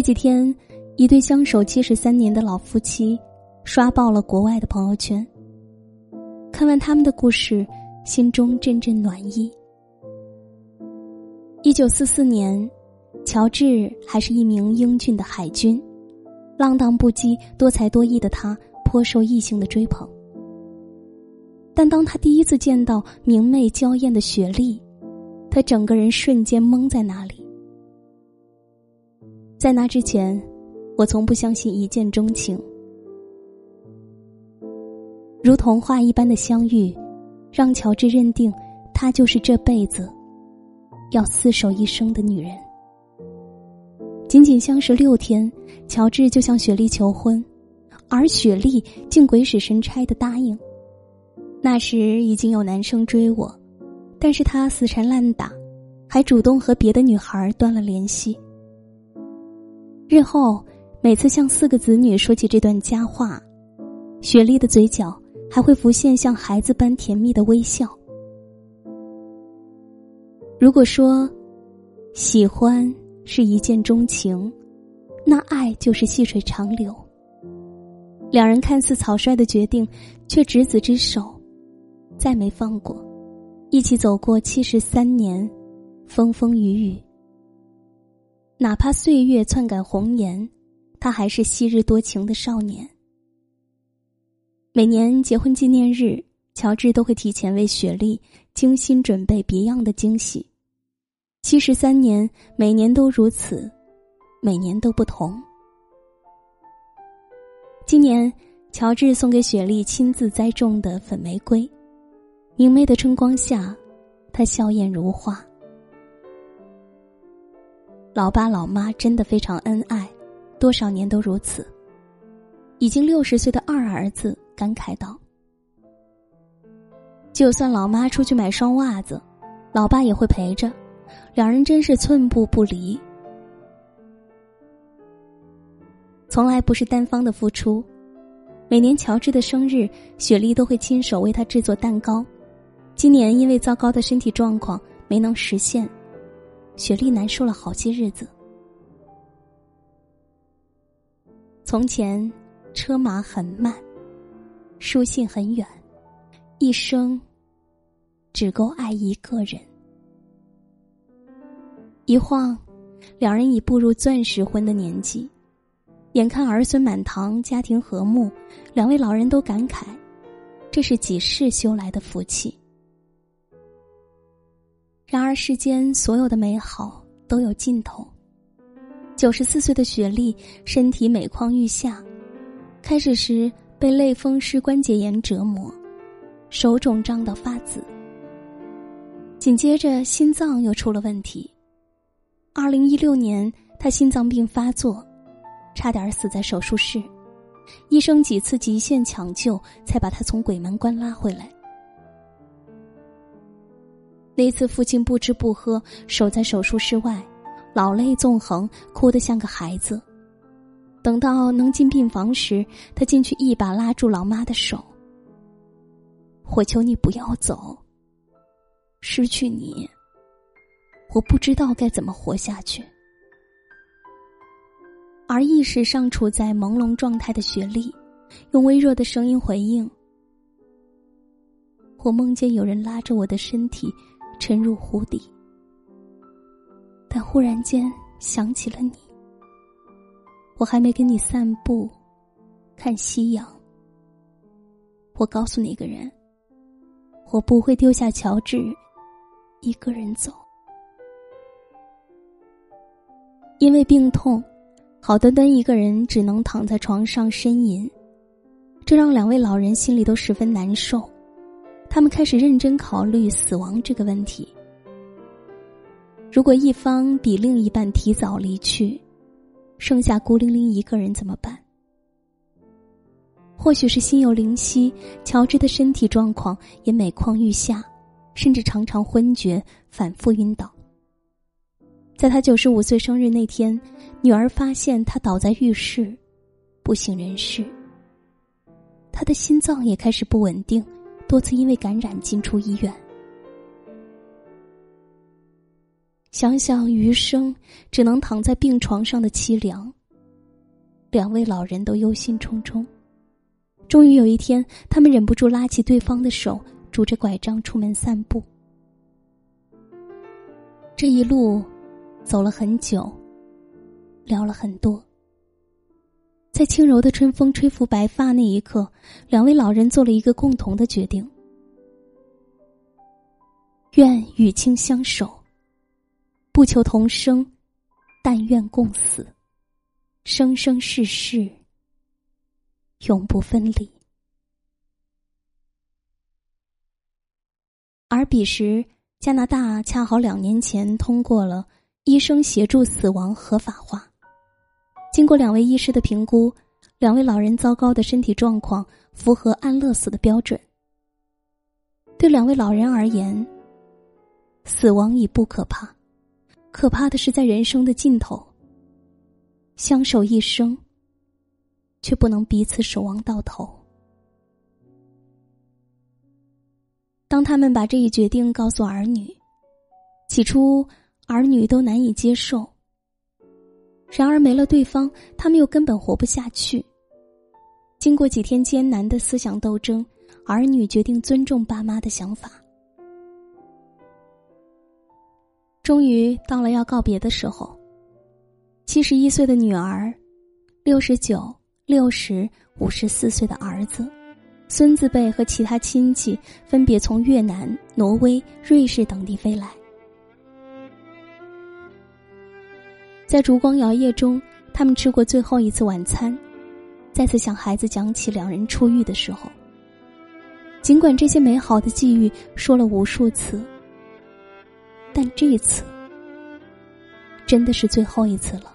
这几天，一对相守七十三年的老夫妻刷爆了国外的朋友圈。看完他们的故事，心中阵阵暖意。一九四四年，乔治还是一名英俊的海军，浪荡不羁、多才多艺的他颇受异性的追捧。但当他第一次见到明媚娇艳的雪莉，他整个人瞬间懵在那里。在那之前，我从不相信一见钟情。如童话一般的相遇，让乔治认定她就是这辈子要厮守一生的女人。仅仅相识六天，乔治就向雪莉求婚，而雪莉竟鬼使神差的答应。那时已经有男生追我，但是他死缠烂打，还主动和别的女孩断了联系。日后，每次向四个子女说起这段佳话，雪莉的嘴角还会浮现像孩子般甜蜜的微笑。如果说，喜欢是一见钟情，那爱就是细水长流。两人看似草率的决定，却执子之手，再没放过，一起走过七十三年，风风雨雨。哪怕岁月篡改红颜，他还是昔日多情的少年。每年结婚纪念日，乔治都会提前为雪莉精心准备别样的惊喜。七十三年，每年都如此，每年都不同。今年，乔治送给雪莉亲自栽种的粉玫瑰，明媚的春光下，她笑靥如花。老爸老妈真的非常恩爱，多少年都如此。已经六十岁的二儿子感慨道：“就算老妈出去买双袜子，老爸也会陪着，两人真是寸步不离。从来不是单方的付出。每年乔治的生日，雪莉都会亲手为他制作蛋糕。今年因为糟糕的身体状况，没能实现。”雪莉难受了好些日子。从前，车马很慢，书信很远，一生只够爱一个人。一晃，两人已步入钻石婚的年纪，眼看儿孙满堂，家庭和睦，两位老人都感慨：这是几世修来的福气。然而，世间所有的美好都有尽头。九十四岁的雪莉身体每况愈下，开始时被类风湿关节炎折磨，手肿胀到发紫。紧接着，心脏又出了问题。二零一六年，他心脏病发作，差点死在手术室，医生几次极限抢救，才把他从鬼门关拉回来。那次，父亲不吃不喝，守在手术室外，老泪纵横，哭得像个孩子。等到能进病房时，他进去一把拉住老妈的手：“我求你不要走。失去你，我不知道该怎么活下去。”而意识尚处在朦胧状态的雪莉，用微弱的声音回应：“我梦见有人拉着我的身体。”沉入湖底，但忽然间想起了你。我还没跟你散步，看夕阳。我告诉那个人，我不会丢下乔治一个人走。因为病痛，好端端一个人只能躺在床上呻吟，这让两位老人心里都十分难受。他们开始认真考虑死亡这个问题。如果一方比另一半提早离去，剩下孤零零一个人怎么办？或许是心有灵犀，乔治的身体状况也每况愈下，甚至常常昏厥、反复晕倒。在他九十五岁生日那天，女儿发现他倒在浴室，不省人事。他的心脏也开始不稳定。多次因为感染进出医院。想想余生只能躺在病床上的凄凉，两位老人都忧心忡忡。终于有一天，他们忍不住拉起对方的手，拄着拐杖出门散步。这一路走了很久，聊了很多。在轻柔的春风吹拂白发那一刻，两位老人做了一个共同的决定：愿与卿相守，不求同生，但愿共死，生生世世。永不分离。而彼时，加拿大恰好两年前通过了医生协助死亡合法化。经过两位医师的评估，两位老人糟糕的身体状况符合安乐死的标准。对两位老人而言，死亡已不可怕，可怕的是在人生的尽头，相守一生。却不能彼此守望到头。当他们把这一决定告诉儿女，起初儿女都难以接受。然而没了对方，他们又根本活不下去。经过几天艰难的思想斗争，儿女决定尊重爸妈的想法。终于到了要告别的时候，七十一岁的女儿，六十九。六十五十四岁的儿子、孙子辈和其他亲戚分别从越南、挪威、瑞士等地飞来，在烛光摇曳中，他们吃过最后一次晚餐，再次向孩子讲起两人初遇的时候。尽管这些美好的际遇说了无数次，但这一次真的是最后一次了。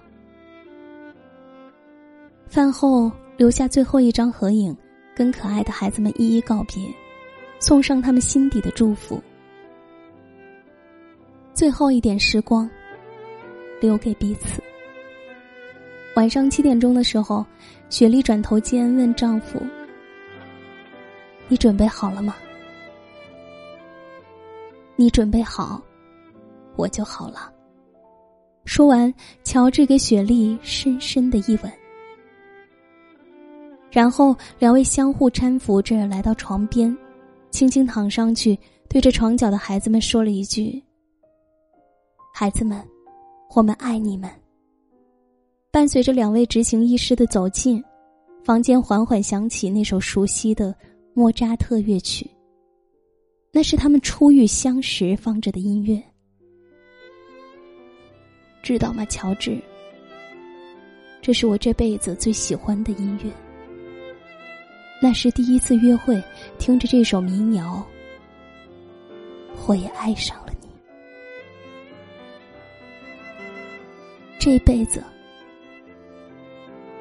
饭后留下最后一张合影，跟可爱的孩子们一一告别，送上他们心底的祝福。最后一点时光，留给彼此。晚上七点钟的时候，雪莉转头间问丈夫：“你准备好了吗？”“你准备好，我就好了。”说完，乔治给雪莉深深的一吻。然后，两位相互搀扶着来到床边，轻轻躺上去，对着床角的孩子们说了一句：“孩子们，我们爱你们。”伴随着两位执行医师的走近，房间缓缓响起那首熟悉的莫扎特乐曲。那是他们初遇相识放着的音乐，知道吗，乔治？这是我这辈子最喜欢的音乐。那是第一次约会，听着这首民谣，我也爱上了这辈子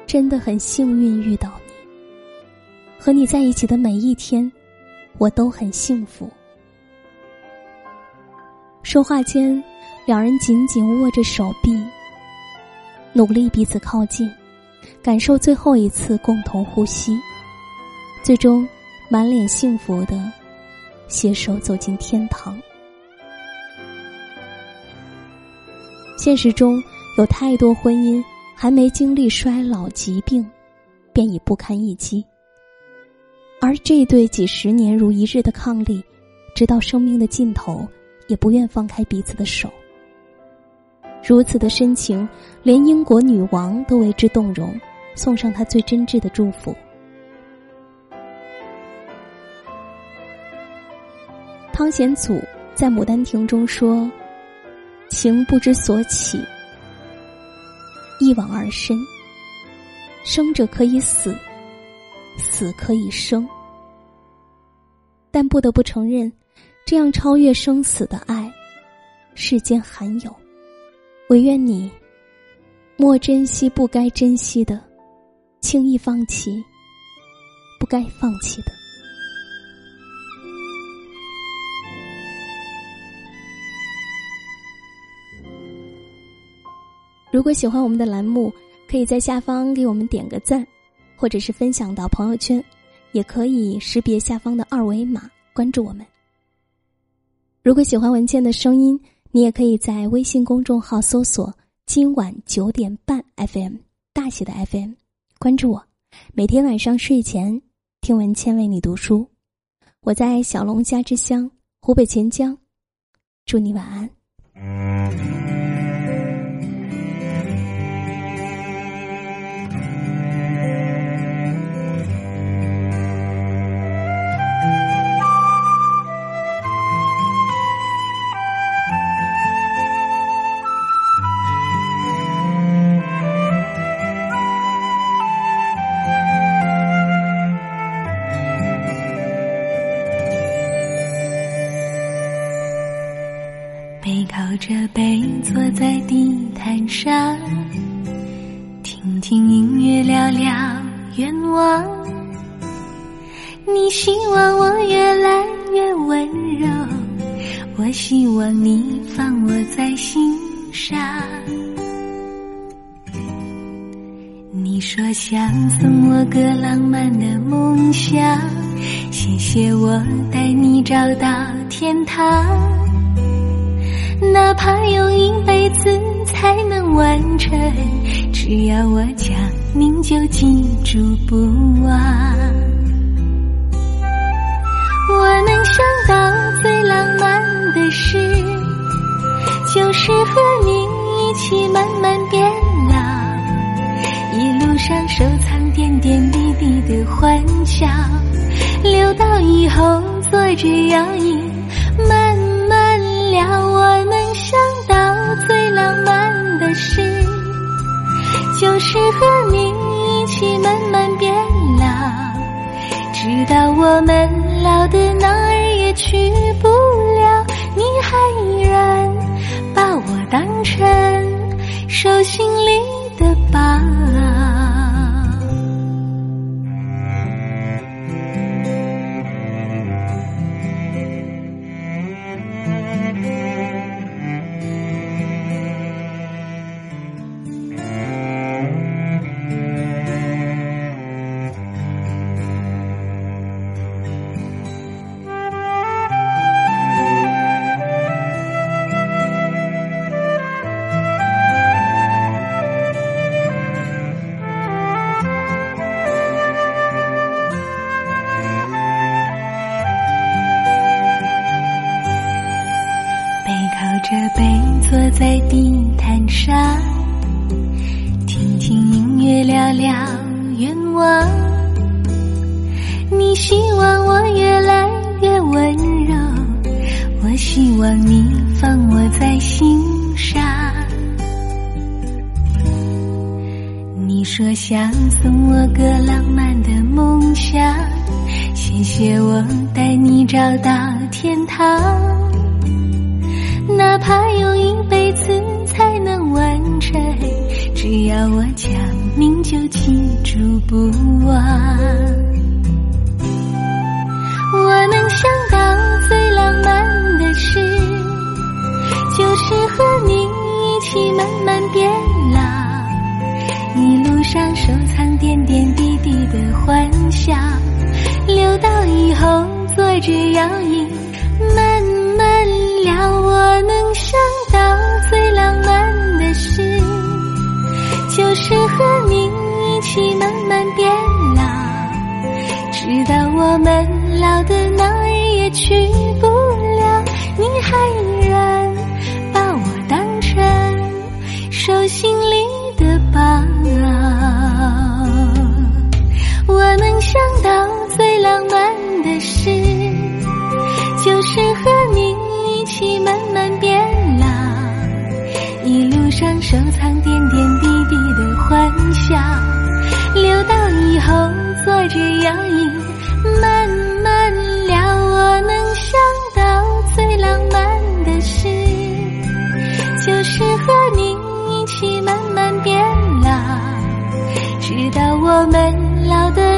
真的很幸运遇到你，和你在一起的每一天，我都很幸福。说话间，两人紧紧握着手臂，努力彼此靠近，感受最后一次共同呼吸。最终，满脸幸福的携手走进天堂。现实中有太多婚姻还没经历衰老疾病，便已不堪一击。而这对几十年如一日的伉俪，直到生命的尽头，也不愿放开彼此的手。如此的深情，连英国女王都为之动容，送上她最真挚的祝福。汤显祖在《牡丹亭》中说：“情不知所起，一往而深。生者可以死，死可以生。但不得不承认，这样超越生死的爱，世间罕有。唯愿你，莫珍惜不该珍惜的，轻易放弃不该放弃的。”如果喜欢我们的栏目，可以在下方给我们点个赞，或者是分享到朋友圈，也可以识别下方的二维码关注我们。如果喜欢文倩的声音，你也可以在微信公众号搜索“今晚九点半 FM” 大写的 FM，关注我，每天晚上睡前听文倩为你读书。我在小龙虾之乡湖北潜江，祝你晚安。你希望我越来越温柔，我希望你放我在心上。你说想送我个浪漫的梦想，谢谢我带你找到天堂。哪怕用一辈子才能完成，只要我讲，您就记住不忘。是和你一起慢慢变老，一路上收藏点点滴滴的欢笑，留到以后坐着摇椅慢慢聊。我能。想到最浪漫的事，就是和你一起慢慢变老，直到我们老的哪儿也去不当成手心里望。你希望我越来越温柔，我希望你放我在心上。你说想送我个浪漫的梦想，谢谢我带你找到天堂。哪怕用一辈子才能完成，只要我讲，您就记住不忘。我能想到最浪漫的事，就是和你一起慢慢变老，一路上收藏点点滴滴的欢笑，留到以后坐着摇椅后坐着摇椅慢慢聊。我能想到最浪漫的事，就是和你一起慢慢变老，直到我们老的。